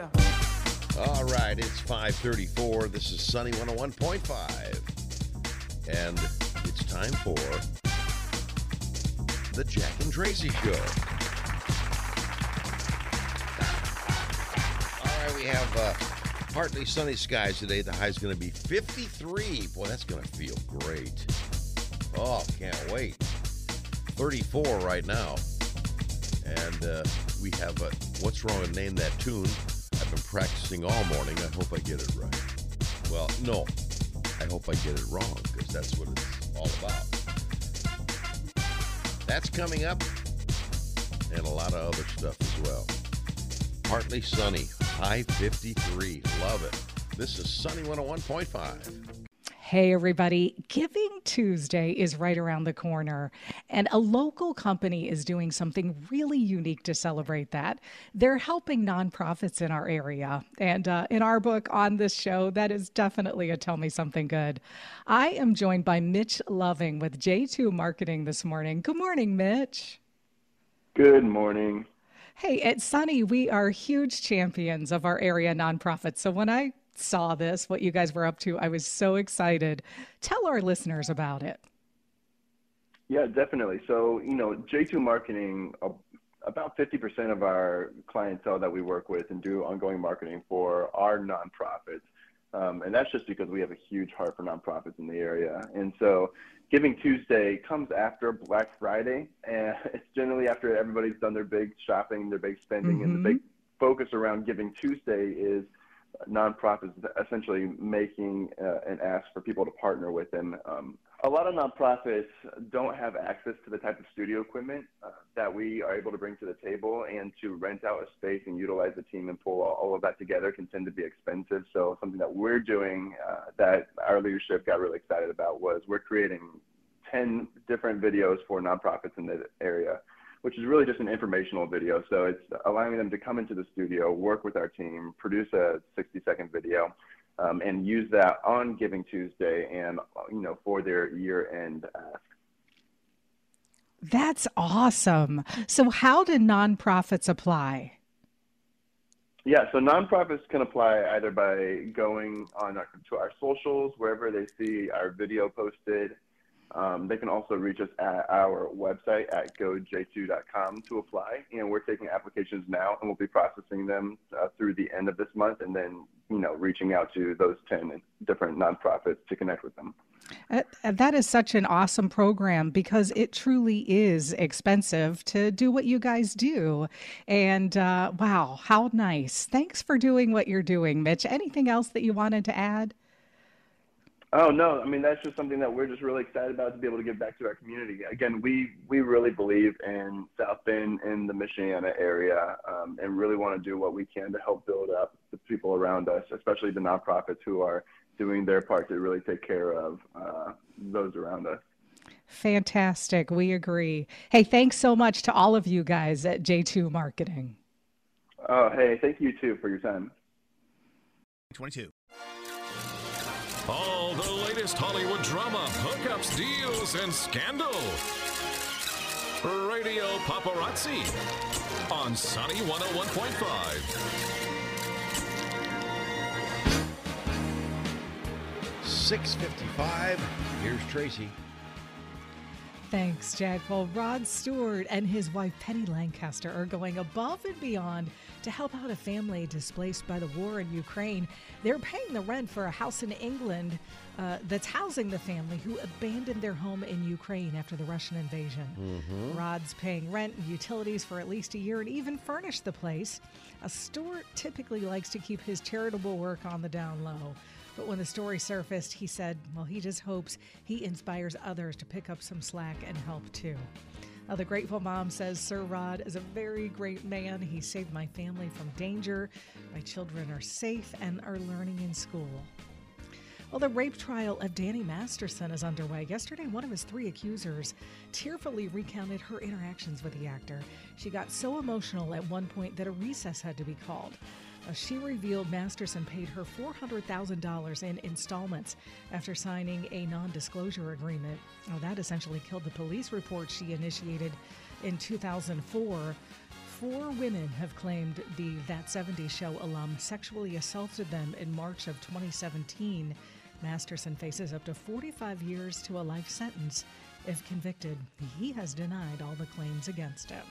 later. All right, it's 534. This is Sunny 101.5. And it's time for the Jack and Tracy Show. All right, we have uh, partly sunny skies today. The high's going to be 53. Boy, that's going to feel great. Oh, can't wait. 34 right now. And uh, we have uh, What's Wrong with Name That Tune. Been practicing all morning. I hope I get it right. Well, no, I hope I get it wrong because that's what it's all about. That's coming up and a lot of other stuff as well. Partly sunny, high 53. Love it. This is Sunny 101.5. Hey, everybody. Giving Tuesday is right around the corner, and a local company is doing something really unique to celebrate that. They're helping nonprofits in our area. And uh, in our book on this show, that is definitely a Tell Me Something Good. I am joined by Mitch Loving with J2 Marketing this morning. Good morning, Mitch. Good morning. Hey, at Sunny, we are huge champions of our area nonprofits. So when I saw this, what you guys were up to. I was so excited. Tell our listeners about it. Yeah, definitely. So, you know, J2 Marketing, about 50% of our clientele that we work with and do ongoing marketing for are nonprofits. Um, and that's just because we have a huge heart for nonprofits in the area. And so Giving Tuesday comes after Black Friday, and it's generally after everybody's done their big shopping, their big spending, mm-hmm. and the mm-hmm. big focus around Giving Tuesday is nonprofits essentially making uh, an ask for people to partner with them. Um, a lot of nonprofits don't have access to the type of studio equipment uh, that we are able to bring to the table, and to rent out a space and utilize the team and pull all, all of that together can tend to be expensive. So, something that we're doing uh, that our leadership got really excited about was we're creating 10 different videos for nonprofits in the area which is really just an informational video. So it's allowing them to come into the studio, work with our team, produce a 60 second video, um, and use that on Giving Tuesday and you know for their year end ask. That's awesome. So how do nonprofits apply? Yeah, so nonprofits can apply either by going on our, to our socials, wherever they see our video posted, um, they can also reach us at our website at goj2.com to apply. And we're taking applications now and we'll be processing them uh, through the end of this month and then, you know, reaching out to those 10 different nonprofits to connect with them. Uh, that is such an awesome program because it truly is expensive to do what you guys do. And uh, wow, how nice. Thanks for doing what you're doing, Mitch. Anything else that you wanted to add? Oh no, I mean that's just something that we're just really excited about to be able to give back to our community. Again, we we really believe in South Bend and the Michiana area, um, and really want to do what we can to help build up the people around us, especially the nonprofits who are doing their part to really take care of uh, those around us. Fantastic. We agree. Hey, thanks so much to all of you guys at J2 Marketing. Oh, hey, thank you too for your time. 22. Latest Hollywood drama, hookups, deals, and scandal. Radio Paparazzi on Sunny 101.5. 655. Here's Tracy. Thanks, Jack. Well, Rod Stewart and his wife Penny Lancaster are going above and beyond to help out a family displaced by the war in Ukraine. They're paying the rent for a house in England uh, that's housing the family who abandoned their home in Ukraine after the Russian invasion. Mm-hmm. Rod's paying rent and utilities for at least a year and even furnished the place. A Stewart typically likes to keep his charitable work on the down low. But when the story surfaced, he said, well, he just hopes he inspires others to pick up some slack and help too. The grateful mom says Sir Rod is a very great man. He saved my family from danger. My children are safe and are learning in school. Well, the rape trial of Danny Masterson is underway. Yesterday, one of his three accusers tearfully recounted her interactions with the actor. She got so emotional at one point that a recess had to be called. Uh, she revealed Masterson paid her $400,000 in installments after signing a non disclosure agreement. Well, that essentially killed the police report she initiated in 2004 Four women have claimed the That 70s Show alum sexually assaulted them in March of 2017. Masterson faces up to 45 years to a life sentence. If convicted, he has denied all the claims against him.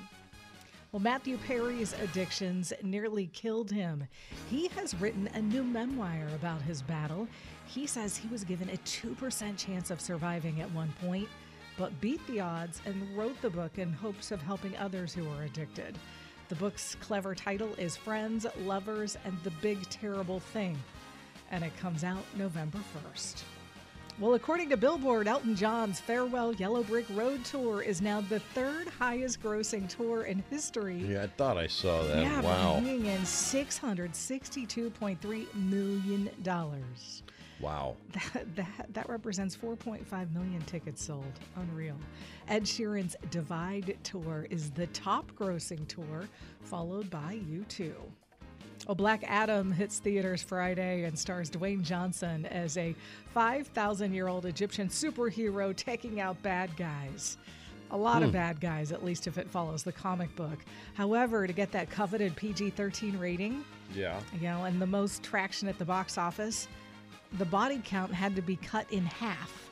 Well, Matthew Perry's addictions nearly killed him. He has written a new memoir about his battle. He says he was given a 2% chance of surviving at one point, but beat the odds and wrote the book in hopes of helping others who are addicted. The book's clever title is Friends, Lovers, and the Big Terrible Thing, and it comes out November 1st. Well, according to Billboard, Elton John's Farewell Yellow Brick Road tour is now the third highest grossing tour in history. Yeah, I thought I saw that. Yeah, wow. bringing in $662.3 million. Wow. That, that, that represents 4.5 million tickets sold. Unreal. Ed Sheeran's Divide Tour is the top grossing tour, followed by U2. Well, Black Adam hits theaters Friday and stars Dwayne Johnson as a 5,000 year old Egyptian superhero taking out bad guys. A lot of bad guys, at least if it follows the comic book. However, to get that coveted PG 13 rating, Yeah. you know, and the most traction at the box office, the body count had to be cut in half.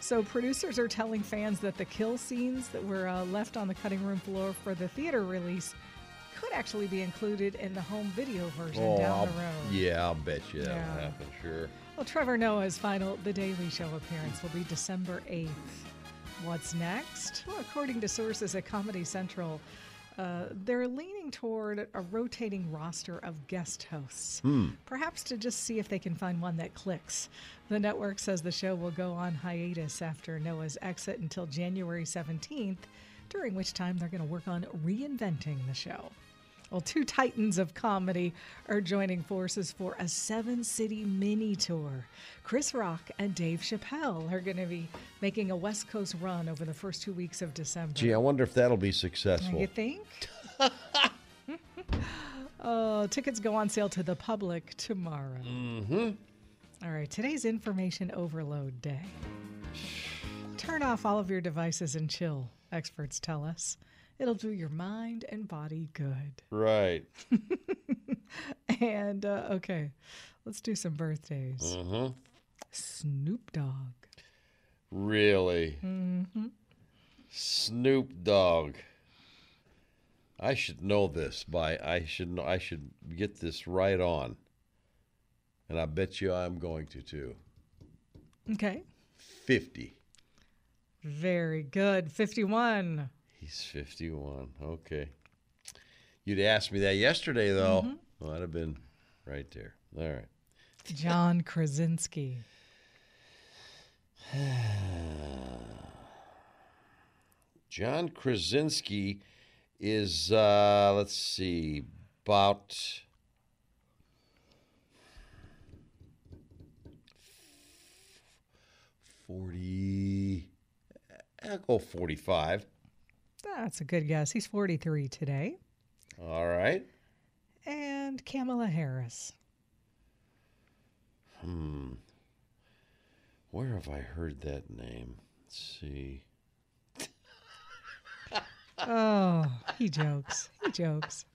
So producers are telling fans that the kill scenes that were uh, left on the cutting room floor for the theater release could actually be included in the home video version Oh, down I'll, the road. yeah, I'll bet you that'll Yeah. happen. Sure. Well, Trevor Noah's final The Daily Show appearance will be December 8th. What's next? Well, according to sources at Comedy Central, uh, they're leaning toward a rotating roster of guest hosts, perhaps to just see if they can find one that clicks. The network says the show will go on hiatus after Noah's exit until January 17th, during which time they're going to work on reinventing the show. Well, two titans of comedy are joining forces for a seven city mini tour. Chris Rock and Dave Chappelle are going to be making a West Coast run over the first two weeks of December. Gee, I wonder if that'll be successful. You think? oh, tickets go on sale to the public tomorrow. Mm-hmm. All right, today's information overload day. Turn off all of your devices and chill, experts tell us. It'll do your mind and body good. Right. And uh, okay, let's do some birthdays. Mm-hmm. Snoop Dogg. Really? Mm-hmm. Snoop Dogg. I should know this by I should know I should get this right on. And I bet you I'm going to too. Okay, 50. very good. 51. He's 51. Okay. You'd asked me that yesterday though. Well, I'd have been right there. All right. John Krasinski. John Krasinski is uh let's see about forty. I'll go forty-five. That's a good guess. He's 43 today. All right. And Kamala Harris. Hmm. Where have I heard that name? Let's see. Oh, he jokes. He jokes.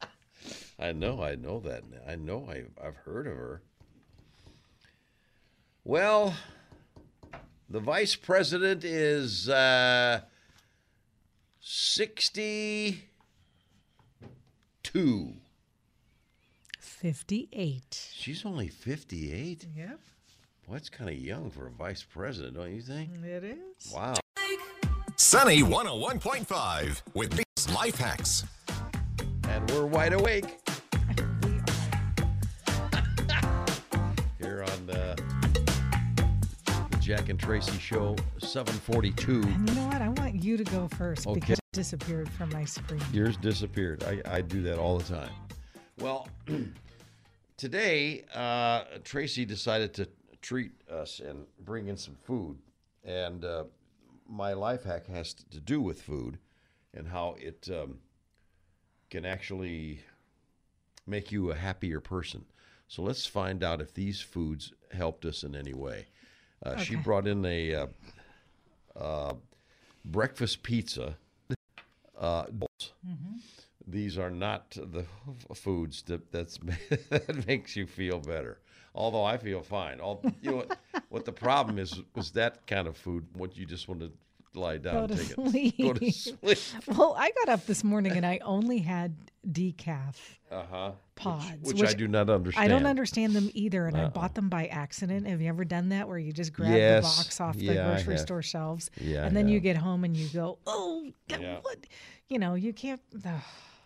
I know, I know that. I know I, I've heard of her. Well, the vice president is uh, 62. 58. She's only 58. Yep, Well, that's kind of young for a vice president, don't you think? it is. Wow. Sunny 101.5 with these life hacks. And we're wide awake Jack and Tracy Show, 742. And you know what? I want you to go first Okay. because it disappeared from my screen. Yours disappeared. I, I do that all the time. Well, today, uh, Tracy decided to treat us and bring in some food. And uh, my life hack has to do with food and how it um, can actually make you a happier person. So let's find out if these foods helped us in any way. Uh, She brought in a uh, uh, breakfast pizza. Uh, these are not the foods that that's that makes you feel better. Although I feel fine. All you know what, what the problem is was that kind of food. What you just want to lie down, Go to take it, go to sleep. sleep. Well, I got up this morning and I only had decaf Uh huh. pods, Which, which I do not understand. I don't understand them either, and I bought them by accident. Have you ever done that where you just grab Yes. the box off the Yeah, grocery store shelves, Yeah, and then you get home and you go, "Oh, God, Yeah. what?" You know, you can't. ugh.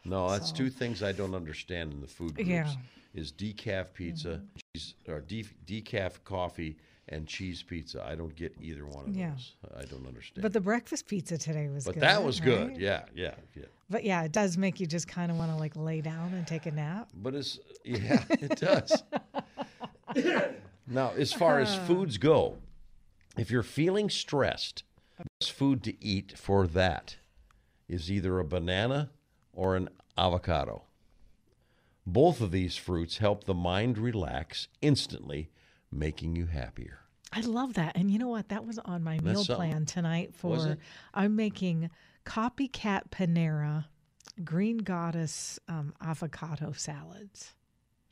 No, that's So- two things I don't understand in the food groups. Yeah. Is decaf pizza, cheese, or de- decaf coffee and cheese pizza. I don't get either one of Yeah. those. I don't understand. But the breakfast pizza today was But good. that was good. Yeah, yeah, yeah. But yeah, it does make you just kind of want to like lay down and take a nap. But it's yeah, it does. now, as far as foods go, if you're feeling stressed, best food to eat for that is either a banana or an avocado. Both of these fruits help the mind relax instantly, making you happier. I love that. And you know what? That was on my meal plan tonight for? I'm making copycat Panera green goddess um, avocado salads.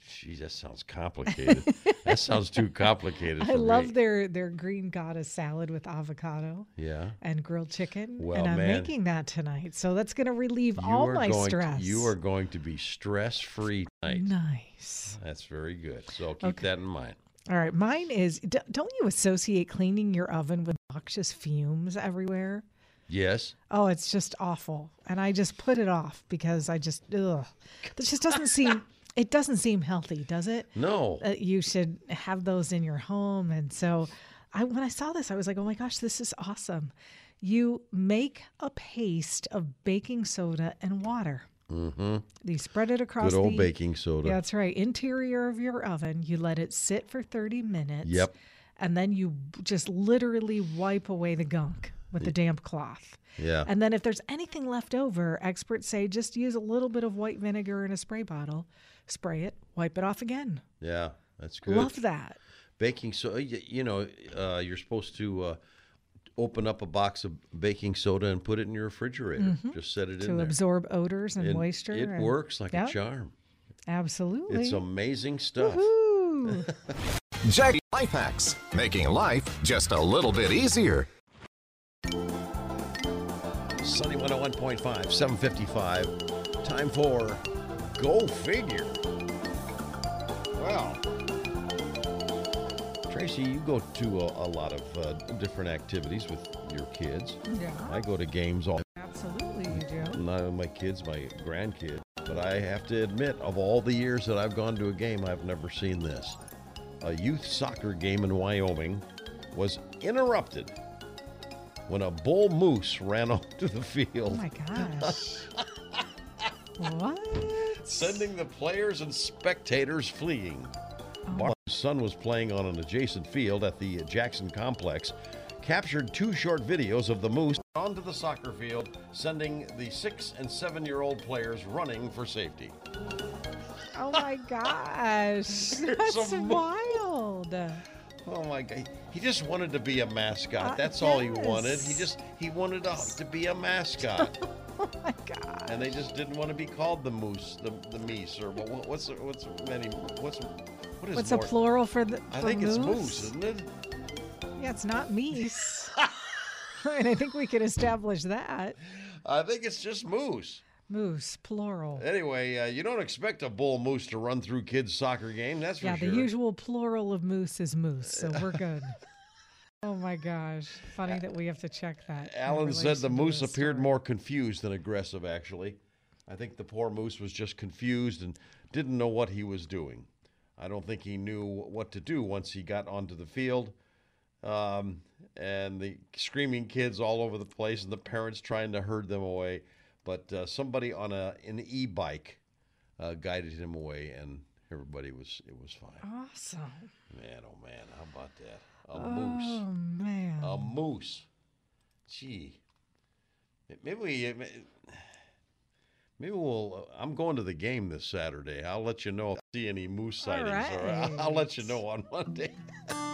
Gee, that sounds complicated. that sounds too complicated. I love me. their their green goddess salad with avocado Yeah. and grilled chicken. Well, and I'm man. making that tonight. So that's going to relieve all my stress. To, you are going to be stress free tonight. nice. That's very good. So keep that in mind. All right, mine is don't you associate cleaning your oven with noxious fumes everywhere? Yes. Oh, it's just awful. And I just put it off because I just ugh. This just doesn't seem it doesn't seem healthy, does it? No. That you should have those in your home. And so I when I saw this, I was like, "Oh my gosh, this is awesome." You make a paste of baking soda and water. Mm-hmm. You spread it across Good old the baking soda. that's right. Interior of your oven. You let it sit for 30 minutes. Yep. And then you just literally wipe away the gunk with the damp cloth. Yeah. And then if there's anything left over, experts say just use a little bit of white vinegar in a spray bottle, spray it, wipe it off again. yeah. That's good. Love that. Baking soda. You, you know, uh, you're supposed to uh, open up a box of baking soda and put it in your refrigerator. Just set it in Mm-hmm. To absorb odors and And moisture. It and- works like Yep, a charm. Absolutely. It's amazing stuff. Woo. Jack Life Hacks, making life just a little bit easier. Sunny 101.5, 755. Time for Go Figure. Well, Tracy, you go to a, a lot of uh, different activities with your kids. yeah. I go to games all Absolutely, you do. not only my kids, my grandkids. But I have to admit, of all the years that I've gone to a game, I've never seen this. A youth soccer game in Wyoming was interrupted when a bull moose ran onto the field. Oh my gosh. what? sending the players and spectators fleeing. Oh. Bar's son was playing on an adjacent field at the Jackson complex, captured two short videos of the moose onto the soccer field, sending the six and seven year old players running for safety. Oh my gosh. That's wild. Oh my God! He just wanted to be a mascot. Uh, That's all he wanted. He just he wanted to, to be a mascot, Oh my god. and they just didn't want to be called the moose, the the meese, or what, what's what's many what's what is What's a plural for the I for think it's moose? moose, isn't it? Yeah, it's not meese. and I think we could establish that. I think it's just moose. Moose, plural. Anyway, uh, you don't expect a bull moose to run through kids' soccer game. That's for Yeah, sure. the usual plural of moose is moose, so we're good. oh my gosh. Funny that we have to check that. Alan said the moose appeared story. more confused than aggressive, actually. I think the poor moose was just confused and didn't know what he was doing. I don't think he knew what to do once he got onto the field. Um, and the screaming kids all over the place and the parents trying to herd them away. But uh, somebody on a, an e bike uh, guided him away, and everybody was, it was fine. Awesome. Man, oh man, how about that? A moose. Oh man. A moose. Gee. Maybe we. Maybe we'll. Uh, I'm going to the game this Saturday. I'll let you know if I see any moose sightings. Or I'll let you know on Monday.